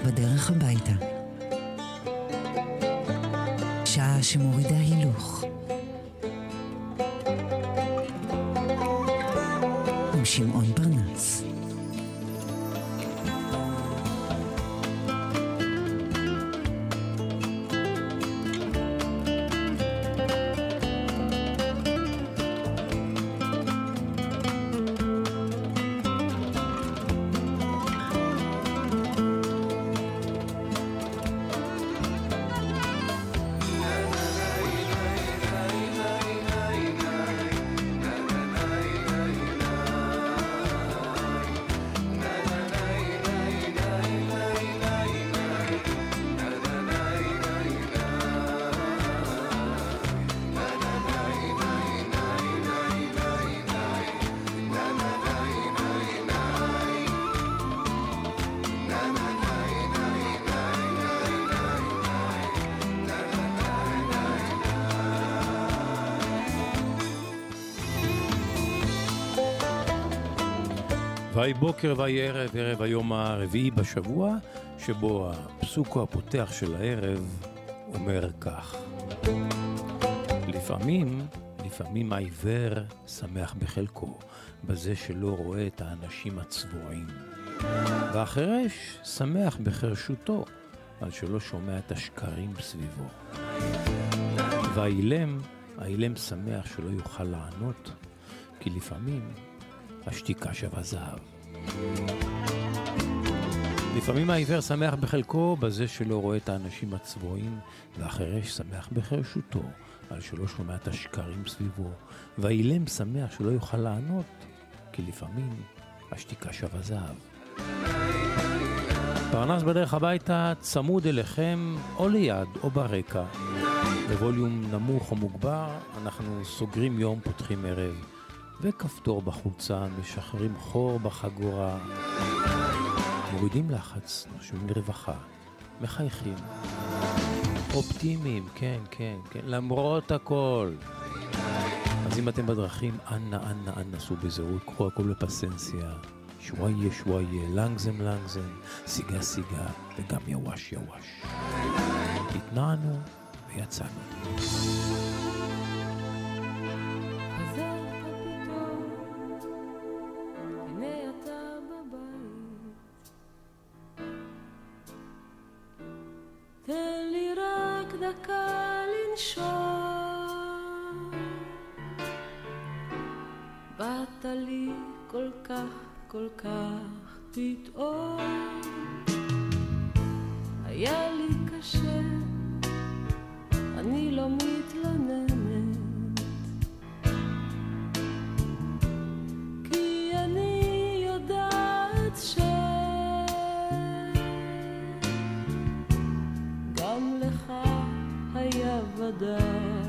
בדרך הביתה. שעה שמורידה הילוך. עם שמעון פרנס. ויהי בוקר ויהי ערב, ערב היום הרביעי בשבוע, שבו הפסוקו הפותח של הערב אומר כך: לפעמים, לפעמים העיוור שמח בחלקו, בזה שלא רואה את האנשים הצבועים. והחירש שמח בחרשותו, על שלא שומע את השקרים סביבו. והאילם, האילם שמח שלא יוכל לענות, כי לפעמים השתיקה שווה זהב. לפעמים העיוור שמח בחלקו בזה שלא רואה את האנשים הצבועים, והחירש שמח בחרשותו על שלא שומע את השקרים סביבו, והאילם שמח שלא יוכל לענות, כי לפעמים השתיקה שווה זהב. פרנס בדרך הביתה צמוד אליכם או ליד או ברקע. בווליום נמוך או מוגבר, אנחנו סוגרים יום, פותחים ערב. וכפתור בחולצה, משחררים חור בחגורה, מורידים לחץ, נושמים לרווחה, מחייכים, אופטימיים, כן, כן, כן, למרות הכל. אז אם אתם בדרכים, אנא, אנא, אנא, סעו בזהות, קחו הכל בפסנסיה. שוואיה, שוואיה, לנגזם, לנגזם, סיגה, סיגה, וגם יווש, יווש. התנענו ויצאנו. love.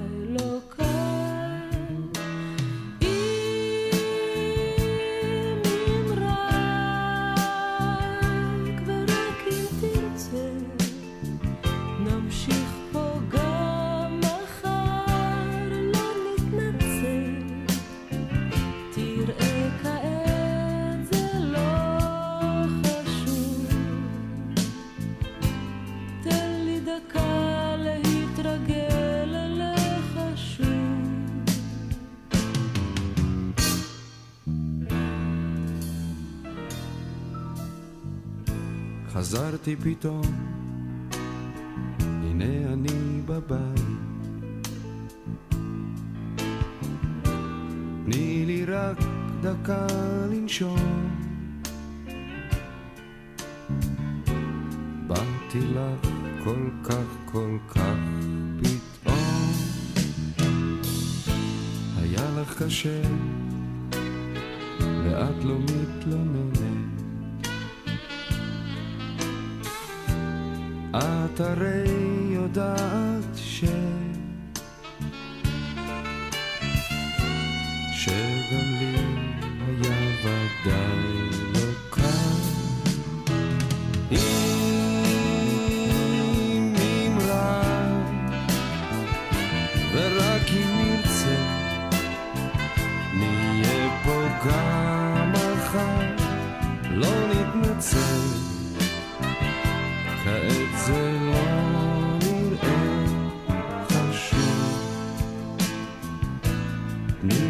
חזרתי פתאום,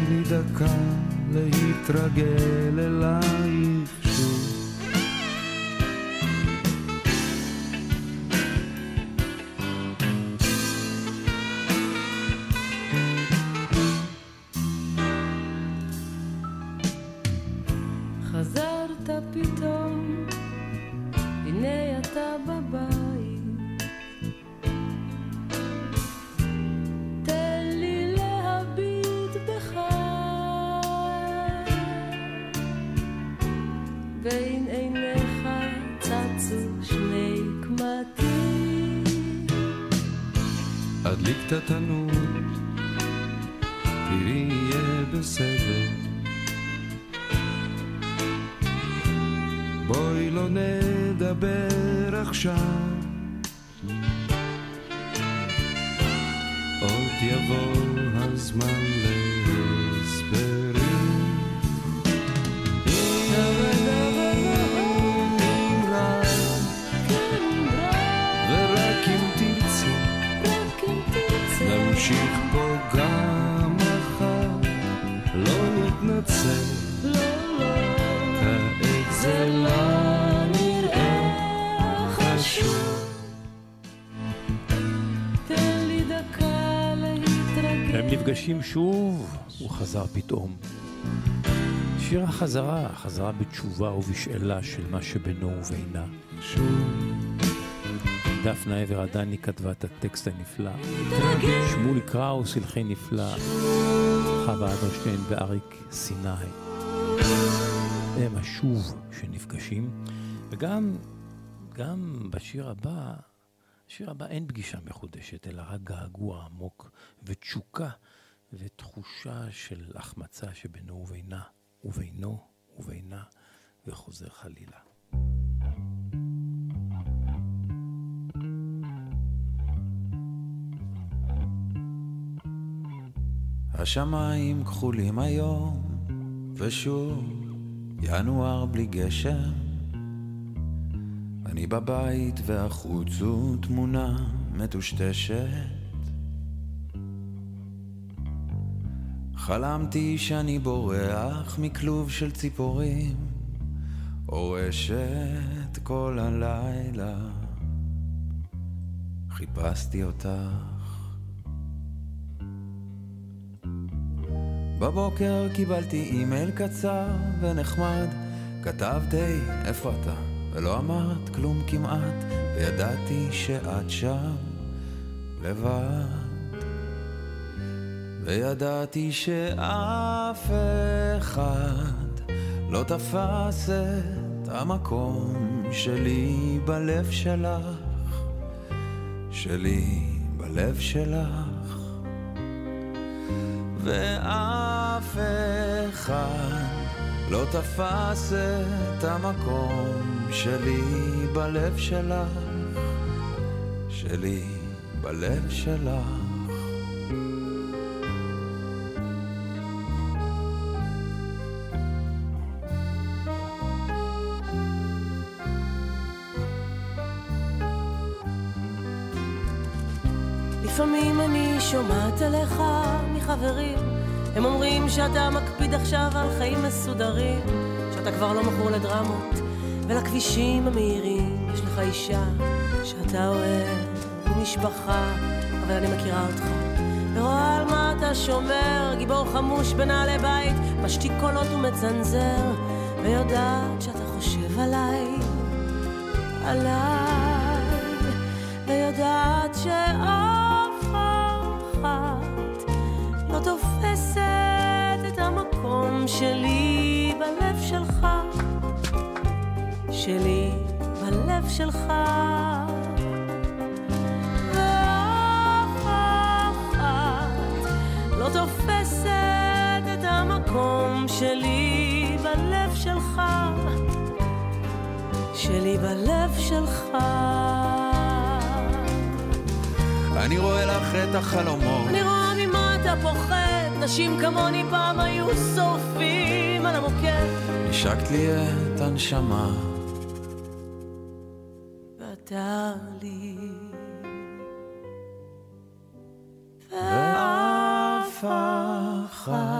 לי דקה להתרגל אלייך. נפגשים שוב, הוא חזר פתאום. שיר החזרה, חזרה בתשובה ובשאלה של מה שבינו ובינה. דפנה עבר עדני כתבה את הטקסט הנפלא. שמולי קראוס הלחין נפלא. חווה אדרשטיין ואריק סיני. הם השוב שנפגשים. וגם גם בשיר הבא, בשיר הבא אין פגישה מחודשת, אלא רק געגוע עמוק ותשוקה ותחושה של החמצה שבינו ובינה, ובינו ובינה, וחוזר חלילה. השמיים כחולים היום, ושוב ינואר בלי גשם. אני בבית והחוץ הוא תמונה מטושטשת. חלמתי שאני בורח מכלוב של ציפורים, אורשת כל הלילה. חיפשתי אותך. בבוקר קיבלתי אימייל קצר ונחמד, כתבת היי, איפה אתה? ולא אמרת כלום כמעט, וידעתי שאת שם לבד. וידעתי שאף אחד לא תפס את המקום שלי בלב שלך, שלי בלב שלך. ואף אחד לא תפס את המקום שלי בלב שלך, שלי בלב שלך. לפעמים אני שומעת עליך מחברים, הם אומרים שאתה מקפיד עכשיו על חיים מסודרים, שאתה כבר לא מכור לדרמות ולכבישים המהירים, יש לך אישה שאתה אוהב ומשפחה, אבל אני מכירה אותך. ורואה על מה אתה שומר, גיבור חמוש בנעלי בית, משתיק קולות ומצנזר, ויודעת שאתה חושב עליי, עליי, ויודעת שאף שלי בלב שלך. ואף אחת לא תופסת את המקום שלי בלב שלך, שלי בלב שלך. אני רואה לך את החלומות, אני רואה ממה אתה פוחד, נשים כמוני פעם היו שורפים על המוקד. השקת לי את הנשמה, ואתה לי. ואף אחת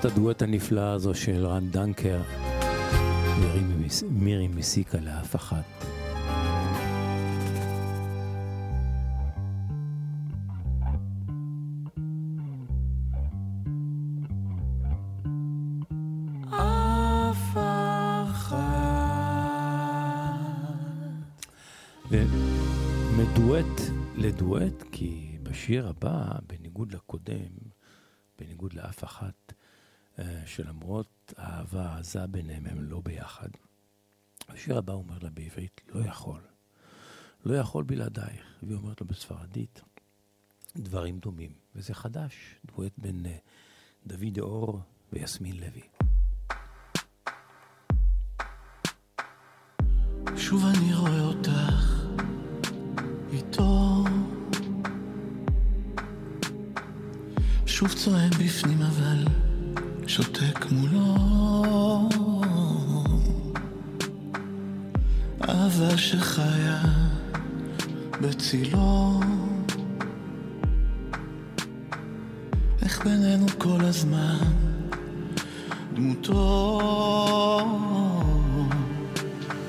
את הדואט הנפלא הזו של רן דנקר, מירי, מירי מסיקה לאף אחת. ומדואט לדואט, כי בשיר הבא, בניגוד לקודם, בניגוד לאף אחת, שלמרות האהבה העזה ביניהם, הם לא ביחד. השיר הבא אומר לה בעברית, לא יכול. לא יכול בלעדייך. והיא אומרת לו בספרדית, דברים דומים. וזה חדש, דואט בין אה, דוד אור ויסמין לוי. שוב אני רואה אותך איתו שוב צועד בפנים אבל שותק מולו. אהבה שחיה בצילו. איך בינינו כל הזמן דמותו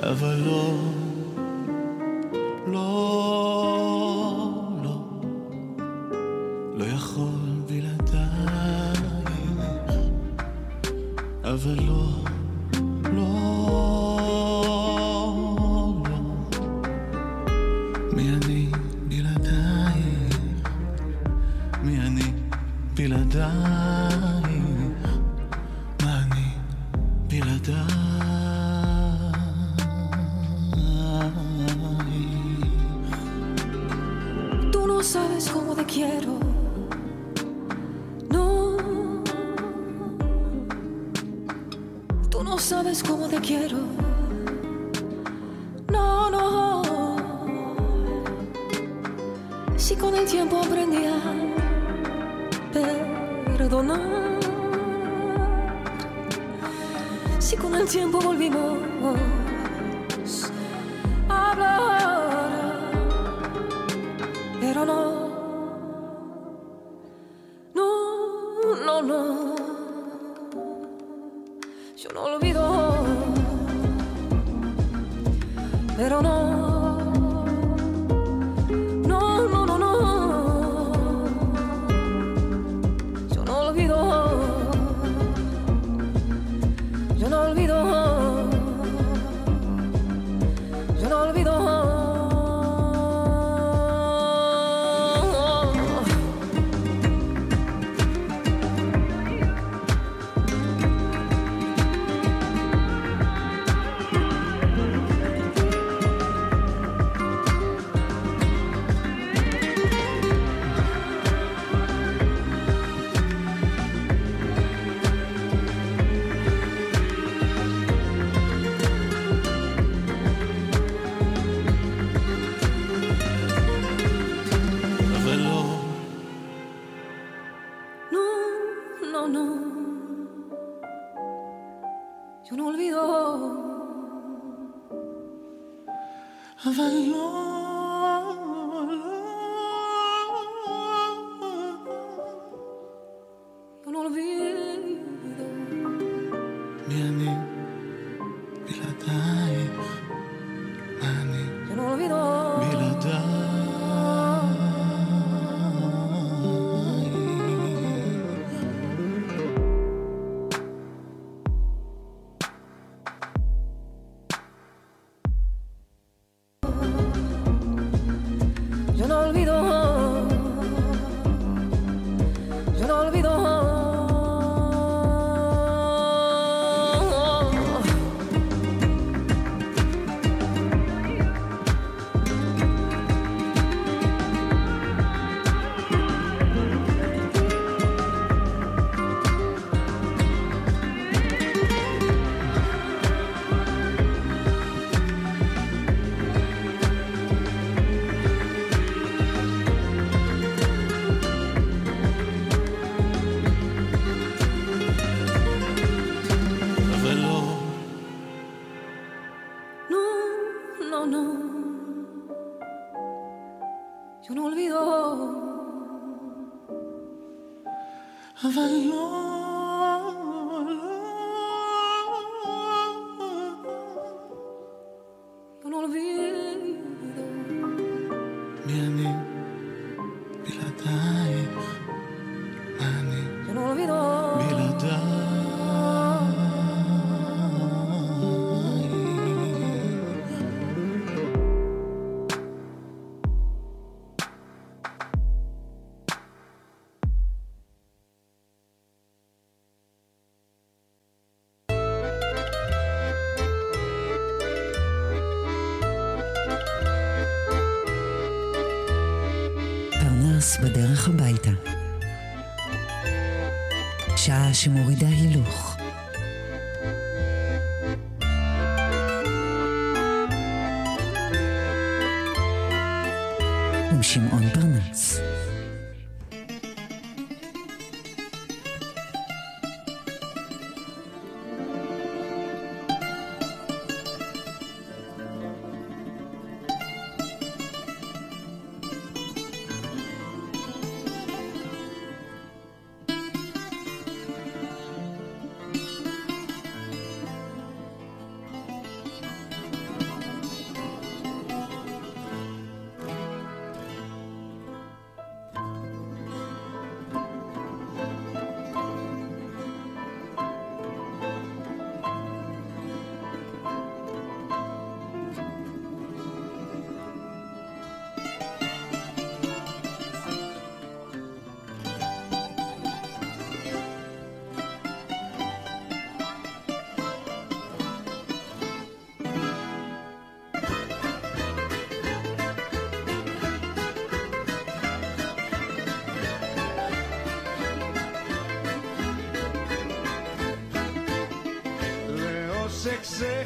אבל לא, olvidó. שמורידה הילוך.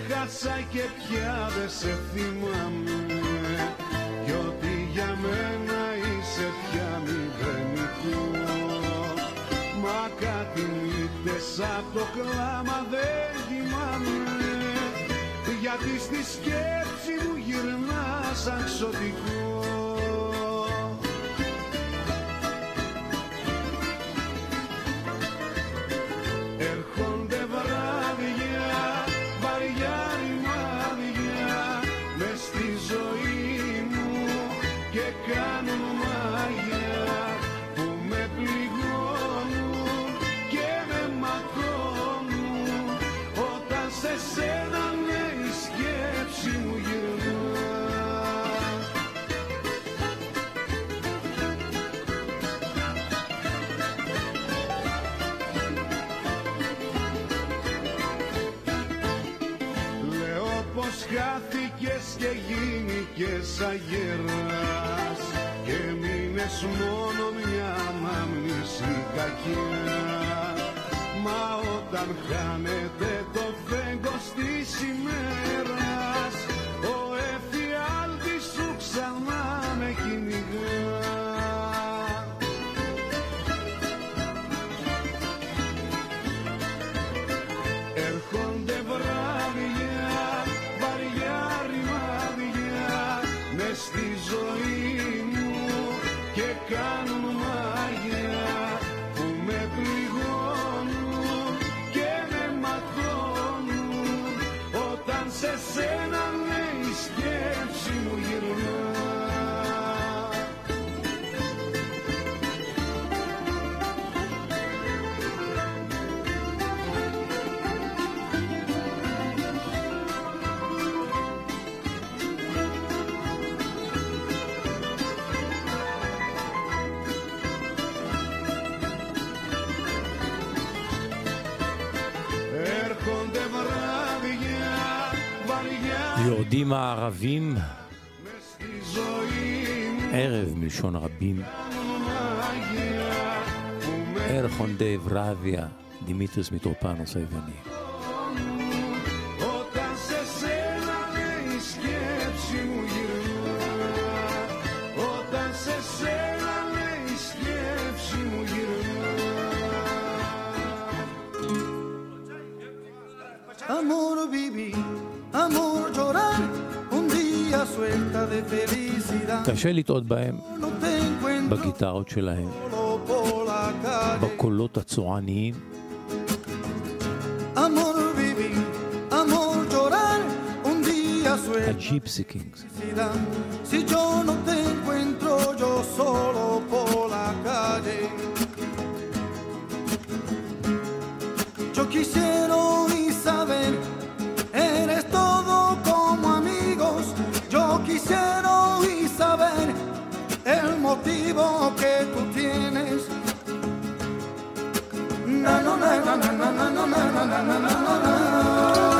Ξέχασα και πια δεν σε θυμάμαι. Κι ότι για μένα είσαι πια μηδενικό Μα κάτι νύχτες απ' το κλάμα δεν κοιμάμαι. Γιατί στη σκέψη μου γυρνάς σαν χάθηκες και γίνηκες αγέρας Και μείνες μόνο μια ανάμνηση κακιά. Μα όταν χάνεται το φέγγος της ημέρας יורדים הערבים ערב מלשון רבים. Έρχονται βράδια דימיטריס מיטרופנוס היווני. קשה לטעות בהם בגיטרות שלהם, בקולות הצועניים. הג'יפסי קינגס. Yo quisiera na, na, na, na, na, na.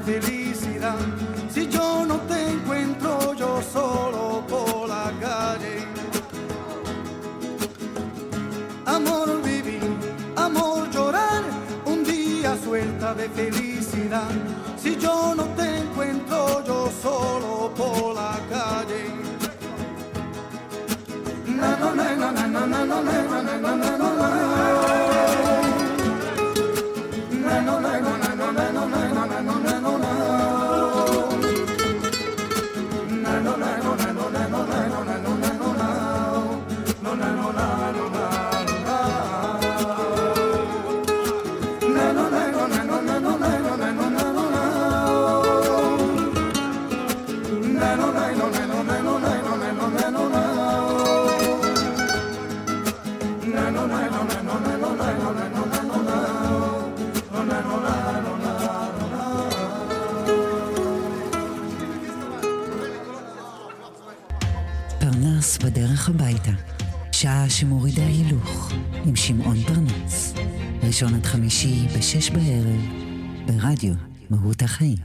feliz. שמורידה הילוך, עם שמעון פרנס. ראשון עד חמישי בשש בערב, ברדיו מהות החיים.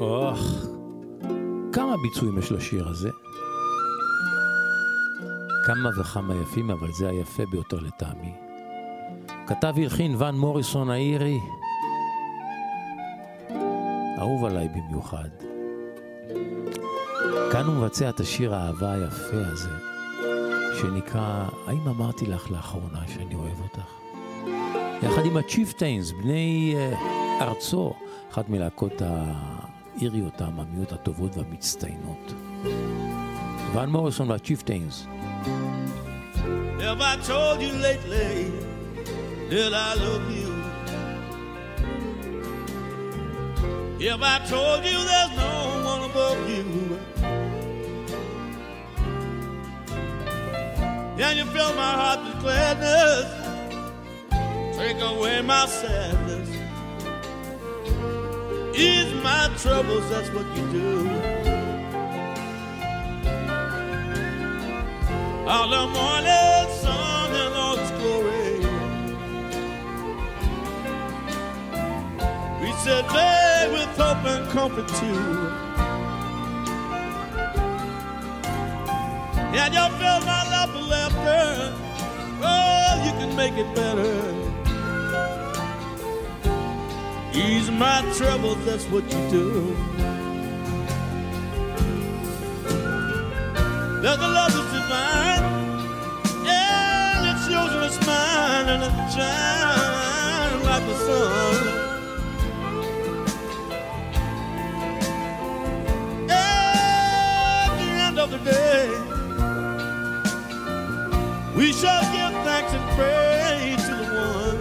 אוח, כמה ביצועים יש לשיר הזה? כמה וכמה יפים, אבל זה היפה ביותר לטעמי. כתב והלחין ון מוריסון האירי, אהוב עליי במיוחד. כאן הוא מבצע את השיר האהבה היפה הזה, שנקרא "האם אמרתי לך לאחרונה שאני אוהב אותך?" יחד עם הצ'יפטיינס, בני אה, ארצו, אחת מלהקות האיריות העממיות הטובות והמצטיינות. ואן מוריסון והצ'יפטיינס. Have I told you lately that I love you? Have I told you there's no And you fill my heart with gladness, take away my sadness, ease my troubles, that's what you do. All the morning sun and all its glory. We said, lay with hope and comfort too. And you fill my laughter. Oh, you can make it better. Ease my troubles, that's what you do. There's a love that's divine, and it shows in a smile and it shines like the sun. At the end of the day, we shall give thanks and praise to the one.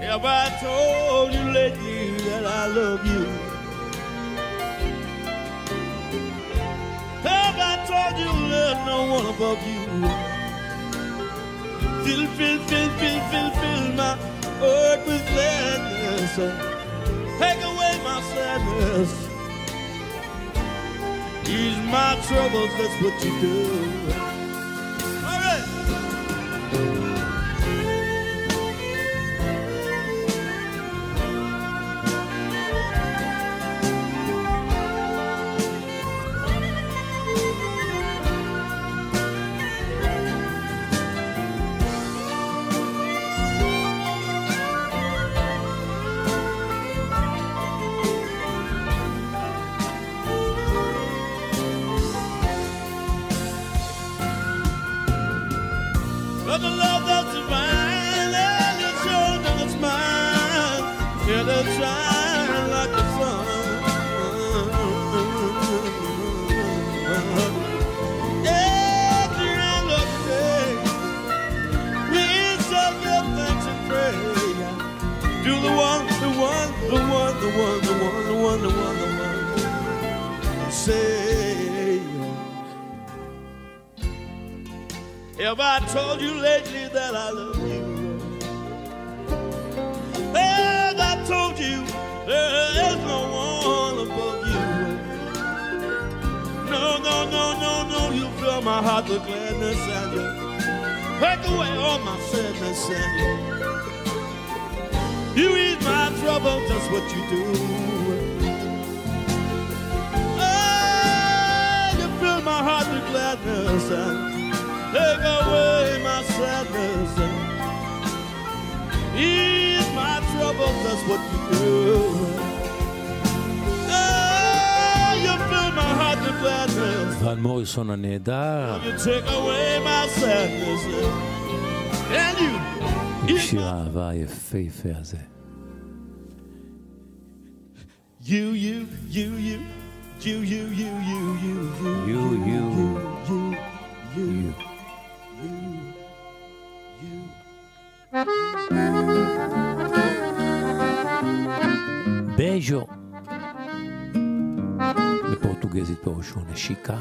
Have I told you lately that I love you? Have I told you there's no one above you? Fill, fill, fill, fill, fill, fill my heart with gladness. Take away my sadness. Ease my troubles, that's what you do. take away my sadness and you עם שיר האהבה היפהפה הזה. You, you, you, you, you, you, you, you, you, you, You, you, you, you, you. בז'ו. בפורטוגזית פירושו נשיקה.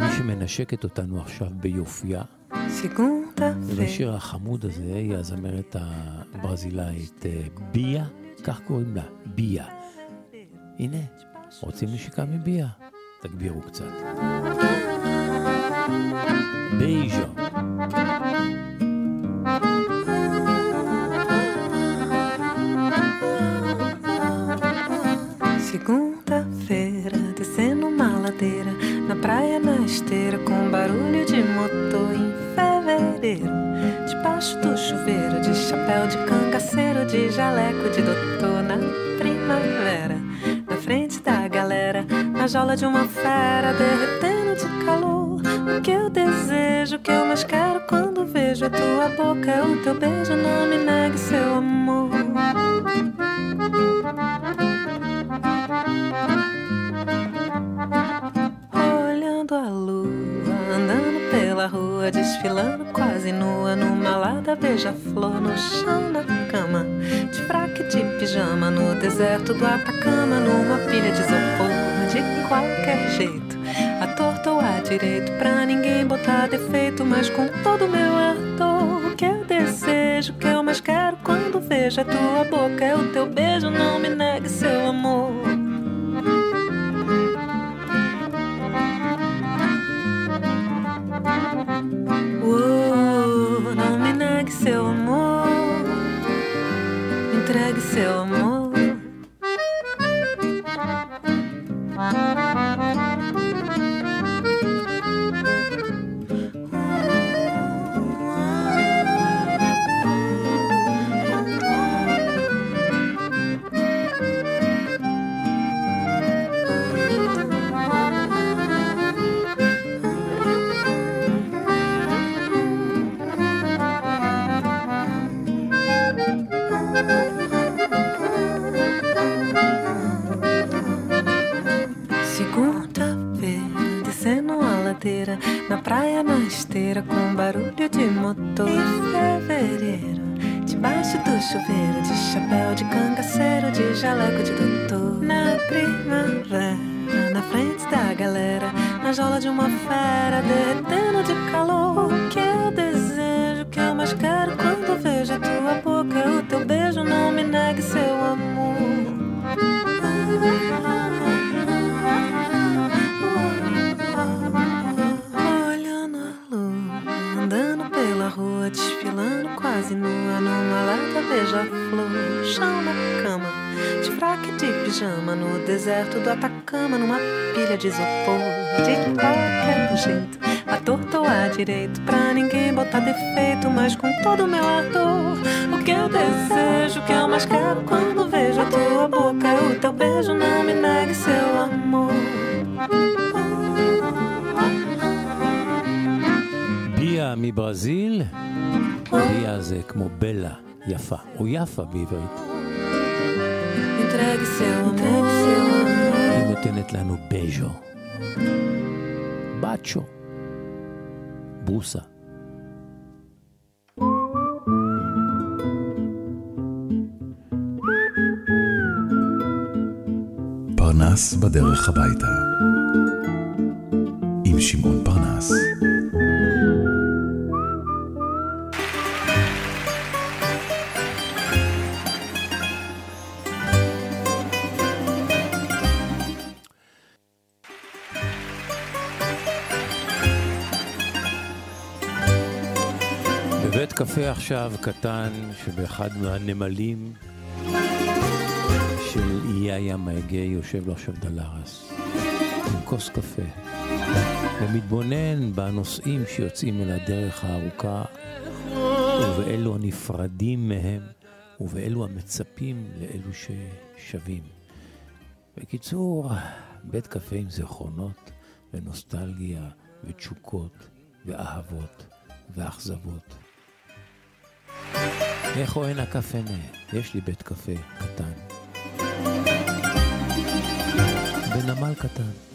מי שמנשקת אותנו עכשיו ביופייה. ובשיר החמוד הזה היא הזמרת הברזילאית אה, ביה, כך קוראים לה, ביה. הנה, רוצים נשיקה מביה? תגבירו קצת. בייז'ו. De chapéu de cangaceiro, de jaleco de doutor na primavera. Na frente da galera, na jaula de uma fera, derretendo de calor. O que eu desejo, o que eu mais quero quando vejo a tua boca, é o teu beijo, não me negue seu amor. Desfilando quase nua, numa lada beija-flor no chão da cama, de fraque de pijama no deserto do Atacama, numa pilha de isopor, de qualquer jeito, à torta ou à direito, pra ninguém botar defeito, mas com todo meu ardor, o que eu desejo, o que eu mais quero quando vejo a tua boca, é o teu beijo, não me negue seu direito, pra ninguém botar defeito, mas com todo o meu ardor, o que eu desejo, o que eu mais quero quando vejo a tua boca, é o teu beijo, não me negue seu amor. ביה מברזיל, ביה זה כמו בלה, יפה, או יפה בעברית. Entregue seu amor, seu amor. היא נותנת לנו בז'ו. בצ'ו. ברוסה. פרנס בדרך הביתה עם שמעון פרנס קפה עכשיו קטן שבאחד מהנמלים של איי הים האגאי יושב לו עכשיו דלרס עם כוס קפה ומתבונן בנוסעים שיוצאים אל הדרך הארוכה ובאלו הנפרדים מהם ובאלו המצפים לאלו ששבים. בקיצור, בית קפה עם זיכרונות ונוסטלגיה ותשוקות ואהבות ואכזבות. איפה אין הקפנה? יש לי בית קפה קטן. בנמל קטן.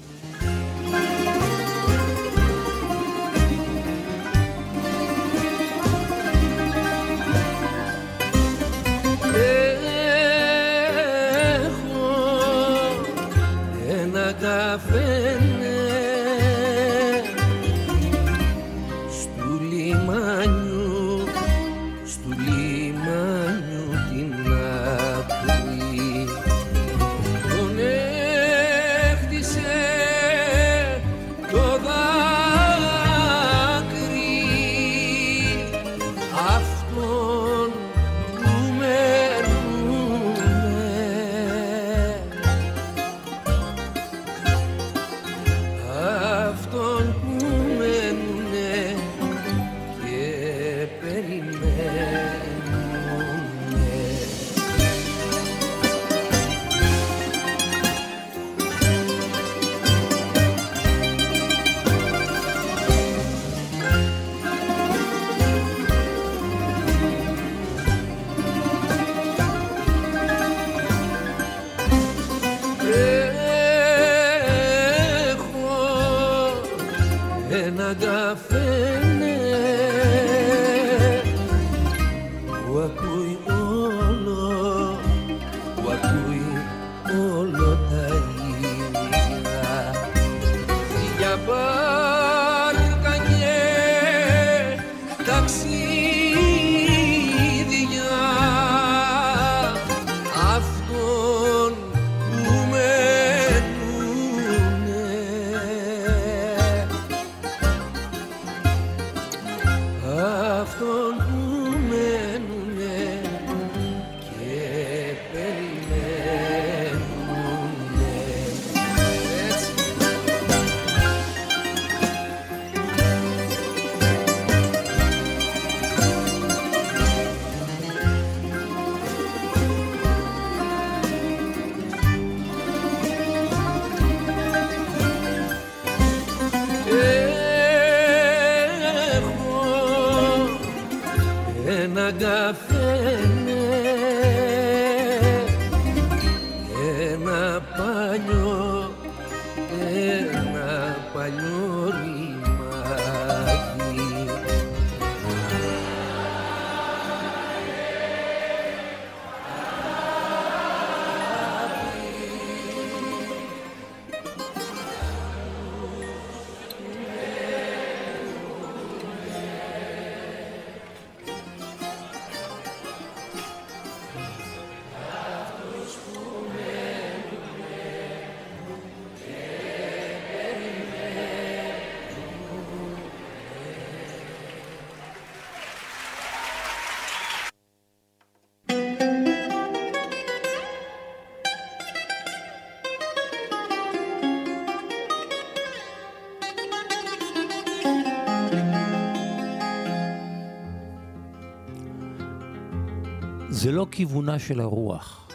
זה לא כיוונה של הרוח.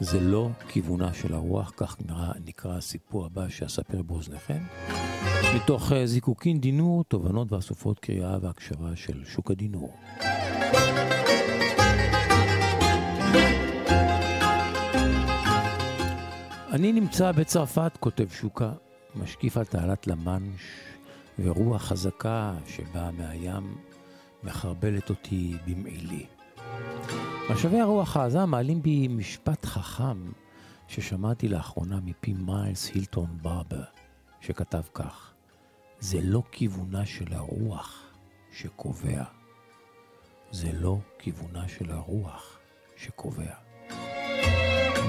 זה לא כיוונה של הרוח, כך נקרא, נקרא הסיפור הבא שאספר באוזניכם. מתוך אה, זיקוקין דינור, תובנות ואסופות קריאה והקשבה של שוק הדינור. אני נמצא בצרפת, כותב שוקה, משקיף על תעלת למאנש, ורוח חזקה שבאה מהים מחרבלת אותי במעילי. משאבי הרוח העזה מעלים בי משפט חכם ששמעתי לאחרונה מפי מיילס הילטון ברבר, שכתב כך: זה לא כיוונה של הרוח שקובע, זה לא כיוונה של הרוח שקובע.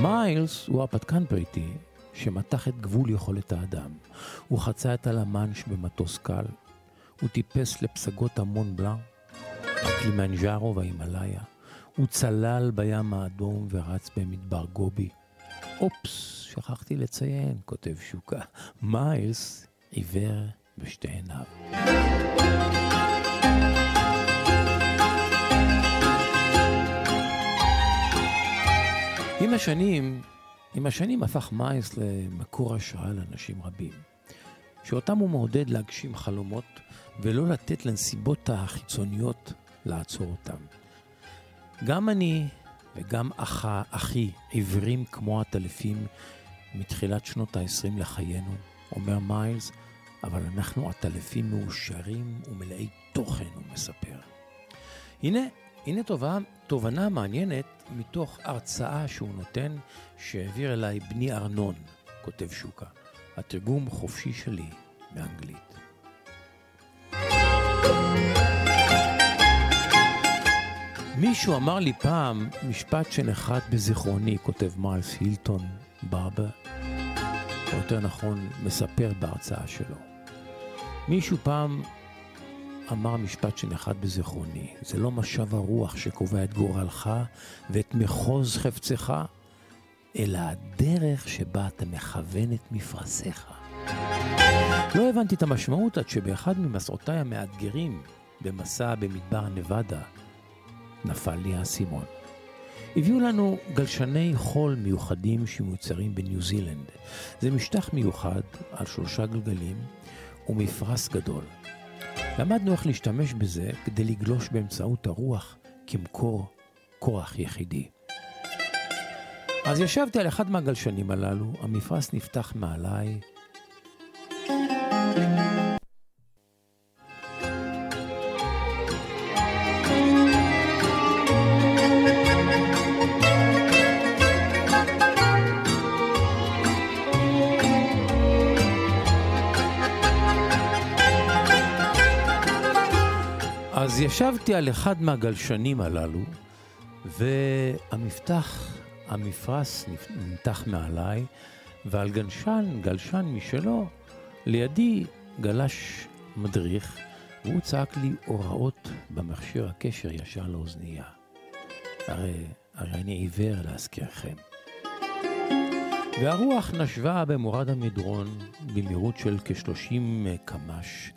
מיילס הוא הרפתקן בריטי שמתח את גבול יכולת האדם. הוא חצה את הלמאנש במטוס קל, הוא טיפס לפסגות המון בלאן, הקלימנג'ארו וההימאליה, הוא צלל בים האדום ורץ במדבר גובי. אופס, שכחתי לציין, כותב שוקה, מיילס עיוור בשתי עיניו. עם השנים, עם השנים הפך מיילס למקור השראה לאנשים רבים, שאותם הוא מעודד להגשים חלומות ולא לתת לנסיבות החיצוניות לעצור אותם. גם אני וגם אחה, אחי עיוורים כמו עטלפים מתחילת שנות ה-20 לחיינו, אומר מיילס, אבל אנחנו עטלפים מאושרים ומלאי תוכן, הוא מספר. הנה, הנה תובנה, תובנה מעניינת מתוך הרצאה שהוא נותן, שהעביר אליי בני ארנון, כותב שוקה. התרגום חופשי שלי מאנגלית. מישהו אמר לי פעם משפט שנחת בזיכרוני, כותב מיילס הילטון ברבר, או יותר נכון, מספר בהרצאה שלו. מישהו פעם אמר משפט שנחת בזיכרוני, זה לא משב הרוח שקובע את גורלך ואת מחוז חפצך, אלא הדרך שבה אתה מכוון את מפרשיך. לא הבנתי את המשמעות עד שבאחד ממסעותיי המאתגרים במסע במדבר נבדה, נפל לי האסימון. הביאו לנו גלשני חול מיוחדים שמיוצרים בניו זילנד. זה משטח מיוחד על שלושה גלגלים ומפרש גדול. למדנו איך להשתמש בזה כדי לגלוש באמצעות הרוח כמקור כוח יחידי. אז ישבתי על אחד מהגלשנים הללו, המפרש נפתח מעליי. ישבתי על אחד מהגלשנים הללו, והמפתח, המפרש נמתח מעליי, ועל גלשן, גלשן משלו, לידי גלש מדריך, והוא צעק לי הוראות במכשיר הקשר ישר לאוזנייה. הרי, הרי אני עיוור להזכירכם. והרוח נשבה במורד המדרון במהירות של כ-30 קמ"ש,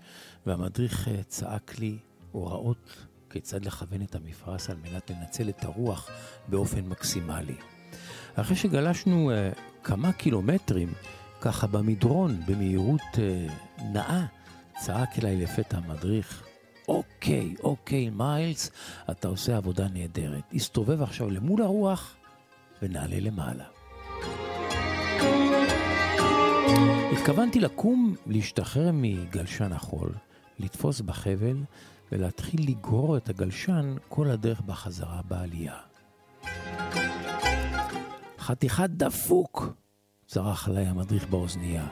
והמדריך צעק לי, הוראות כיצד לכוון את המפרש על מנת לנצל את הרוח באופן מקסימלי. אחרי שגלשנו uh, כמה קילומטרים, ככה במדרון, במהירות uh, נאה, צעק אליי לפתע המדריך, אוקיי, אוקיי, מיילס, אתה עושה עבודה נהדרת. הסתובב עכשיו למול הרוח ונעלה למעלה. התכוונתי לקום, להשתחרר מגלשן החול, לתפוס בחבל ולהתחיל לגרור את הגלשן כל הדרך בחזרה בעלייה. חתיכת דפוק! צרח עליי המדריך באוזנייה.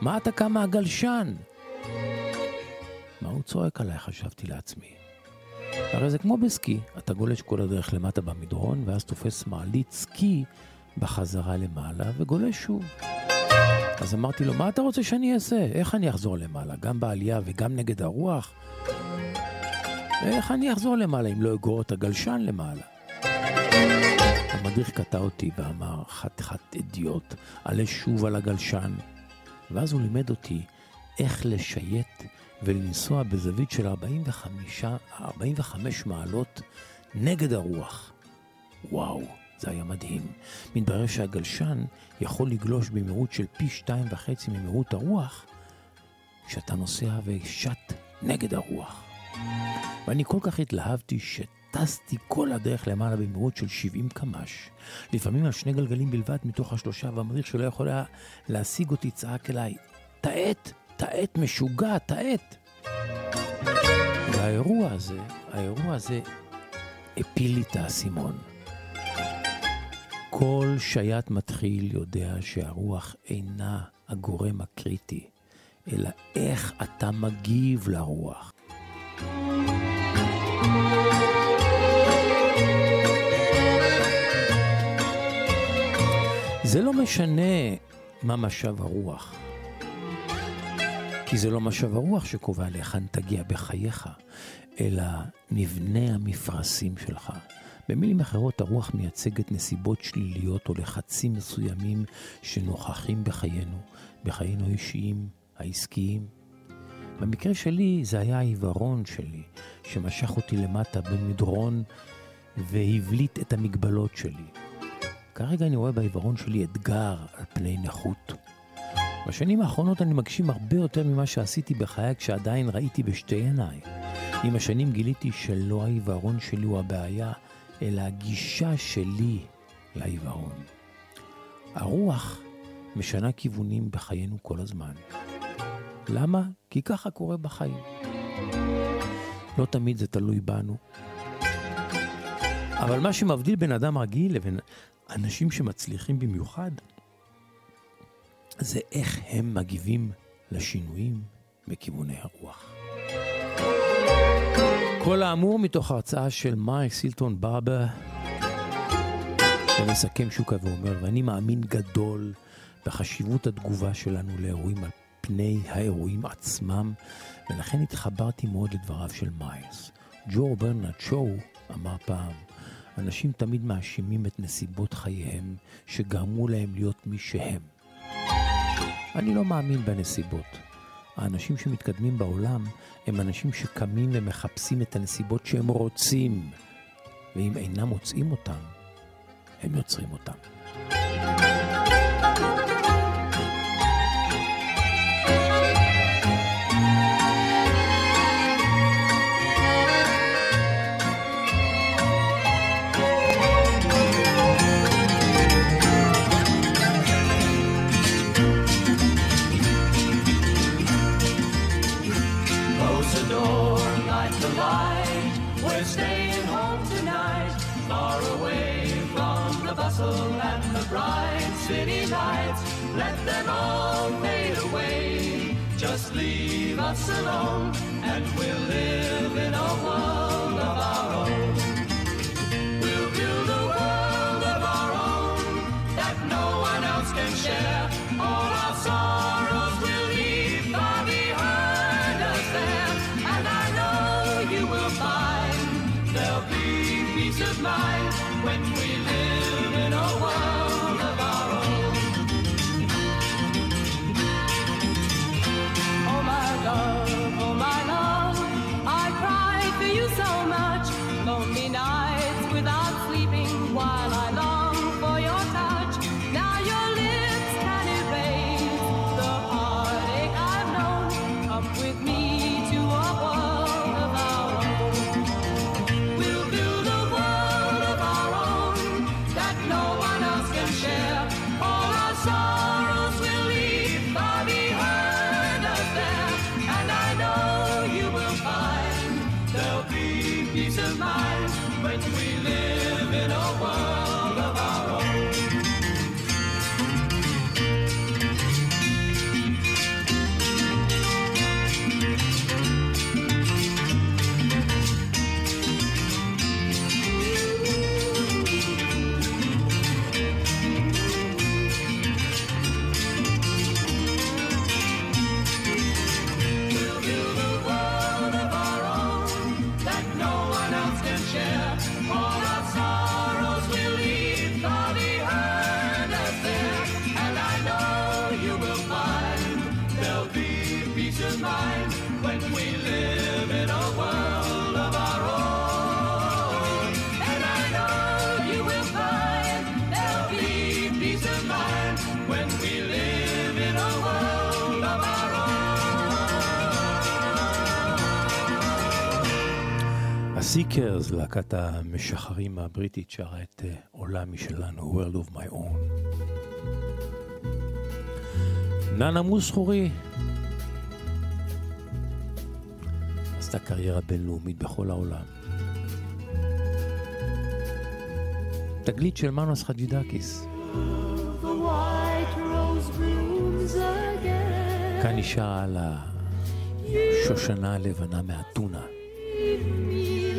מה אתה קם מהגלשן? מה הוא צועק עליי? חשבתי לעצמי. הרי זה כמו בסקי, אתה גולש כל הדרך למטה במדרון, ואז תופס מעלית סקי בחזרה למעלה וגולש שוב. אז אמרתי לו, מה אתה רוצה שאני אעשה? איך אני אחזור למעלה? גם בעלייה וגם נגד הרוח? איך אני אחזור למעלה אם לא אגרור את הגלשן למעלה? המדריך קטע אותי ואמר, חתיכת אידיוט, עלה שוב על הגלשן. ואז הוא לימד אותי איך לשייט ולנסוע בזווית של 45, 45 מעלות נגד הרוח. וואו, זה היה מדהים. מתברר שהגלשן יכול לגלוש במהירות של פי שתיים וחצי ממהירות הרוח, כשאתה נוסע ושט נגד הרוח. ואני כל כך התלהבתי שטסתי כל הדרך למעלה במהירות של 70 קמ"ש. לפעמים על שני גלגלים בלבד מתוך השלושה, והמדריך שלא יכול היה להשיג אותי צעק אליי, תעט, תעט משוגע, תעט. והאירוע הזה, האירוע הזה הפיל לי את האסימון. כל שייט מתחיל יודע שהרוח אינה הגורם הקריטי, אלא איך אתה מגיב לרוח. זה לא משנה מה משב הרוח, כי זה לא משב הרוח שקובע להיכן תגיע בחייך, אלא מבנה המפרשים שלך. במילים אחרות, הרוח מייצגת נסיבות שליליות או לחצים מסוימים שנוכחים בחיינו, בחיינו האישיים, העסקיים. במקרה שלי זה היה העיוורון שלי, שמשך אותי למטה במדרון והבליט את המגבלות שלי. כרגע אני רואה בעיוורון שלי אתגר על פני נכות. בשנים האחרונות אני מגשים הרבה יותר ממה שעשיתי בחיי כשעדיין ראיתי בשתי עיניי. עם השנים גיליתי שלא העיוורון שלי הוא הבעיה, אלא הגישה שלי לעיוורון. הרוח משנה כיוונים בחיינו כל הזמן. למה? כי ככה קורה בחיים. לא תמיד זה תלוי בנו. אבל מה שמבדיל בין אדם רגיל לבין אנשים שמצליחים במיוחד, זה איך הם מגיבים לשינויים בכיווני הרוח. כל האמור מתוך הרצאה של מייק סילטון ברבר, שמסכם שוקה ואומר, ואני מאמין גדול בחשיבות התגובה שלנו לאירועים על פני האירועים עצמם, ולכן התחברתי מאוד לדבריו של מיילס. ג'ו ברנרד שואו אמר פעם, אנשים תמיד מאשימים את נסיבות חייהם שגרמו להם להיות מי שהם. אני לא מאמין בנסיבות. האנשים שמתקדמים בעולם הם אנשים שקמים ומחפשים את הנסיבות שהם רוצים, ואם אינם מוצאים אותם, הם יוצרים אותם. Close bright city lights. Let them all fade away. Just leave us alone, and we'll live in a world להקת המשחרים הבריטית שרה את אה, עולם משלנו, World of My Own. ננה מוסחורי עשתה קריירה בינלאומית בכל העולם. תגלית של מנוס חג'ידקיס. כאן אישה על השושנה הלבנה מאתונה. Me.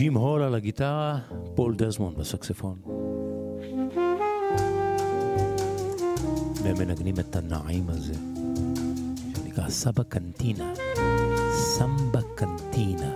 ג'ים הול על הגיטרה, פול דזמונד בסקספון. והם מנגנים את הנעים הזה, שנקרא סבא קנטינה. סמבה קנטינה.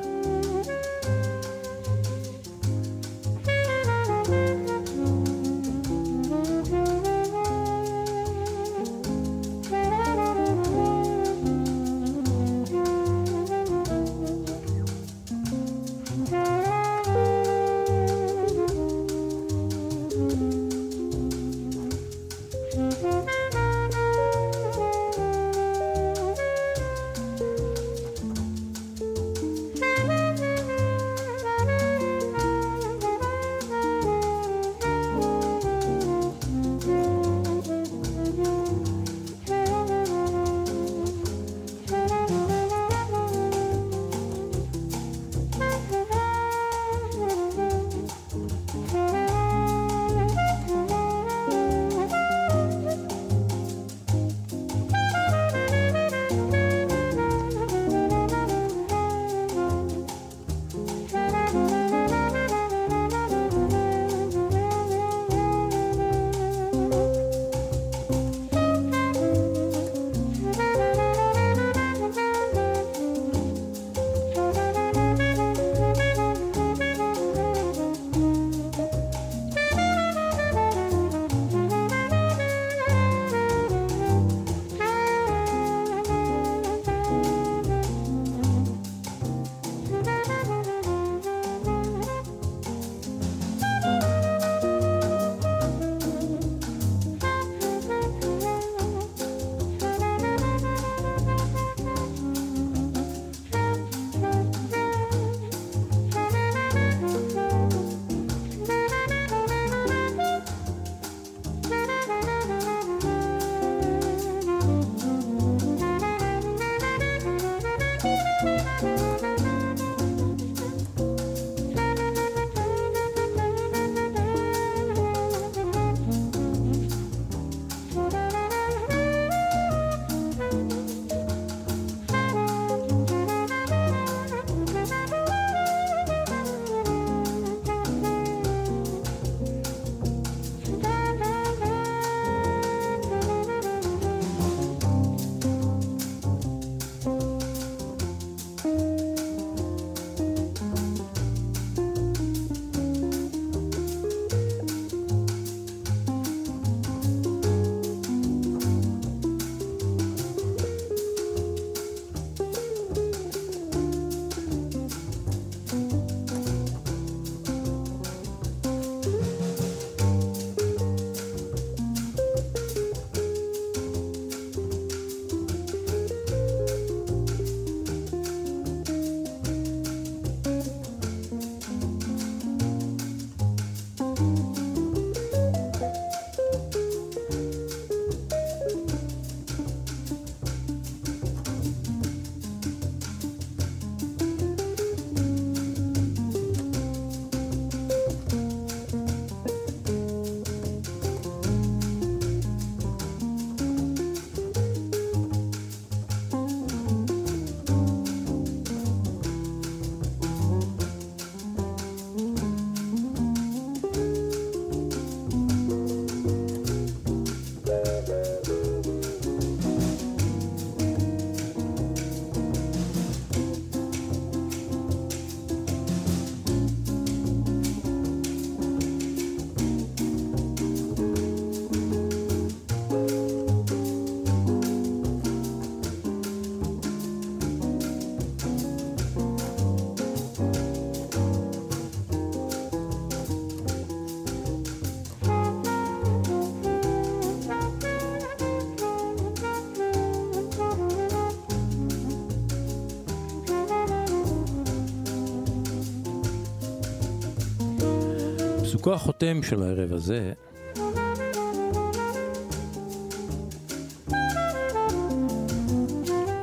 פסוקו החותם של הערב הזה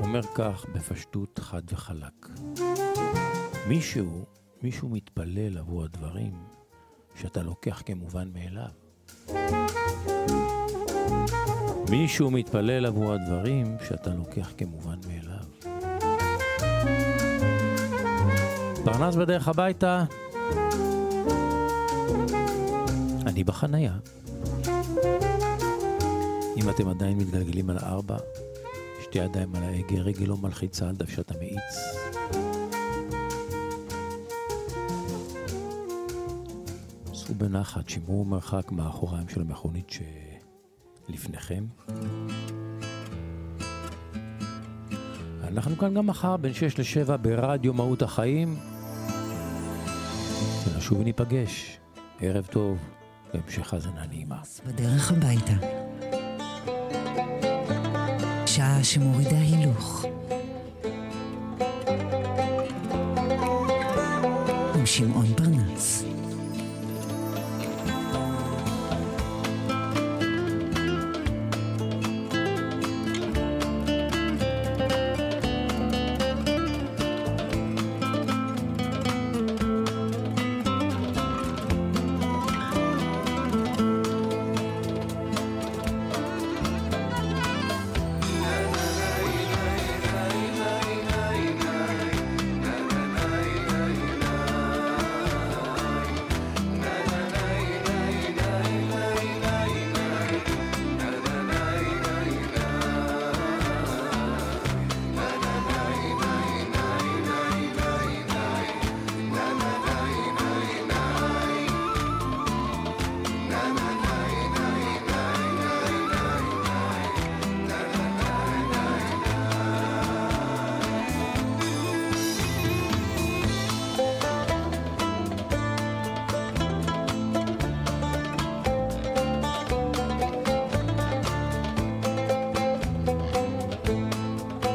אומר כך בפשטות חד וחלק. מישהו, מישהו מתפלל עבור הדברים שאתה לוקח כמובן מאליו. מישהו מתפלל עבור הדברים שאתה לוקח כמובן מאליו. פרנס בדרך הביתה, אני בחנייה. אם אתם עדיין מתגלגלים על הארבע, שתי ידיים על ההגה, רגל לא מלחיצה על דוושת המאיץ. סעו בנחת, שמרו מרחק מאחוריים של המכונית שלפניכם. אנחנו כאן גם מחר בין 6 ל-7 ברדיו מהות החיים. ונשוב וניפגש. ערב טוב והמשך האזנה נעימה. בדרך הביתה. שעה שמורידה הילוך. עם שמעון פרנס.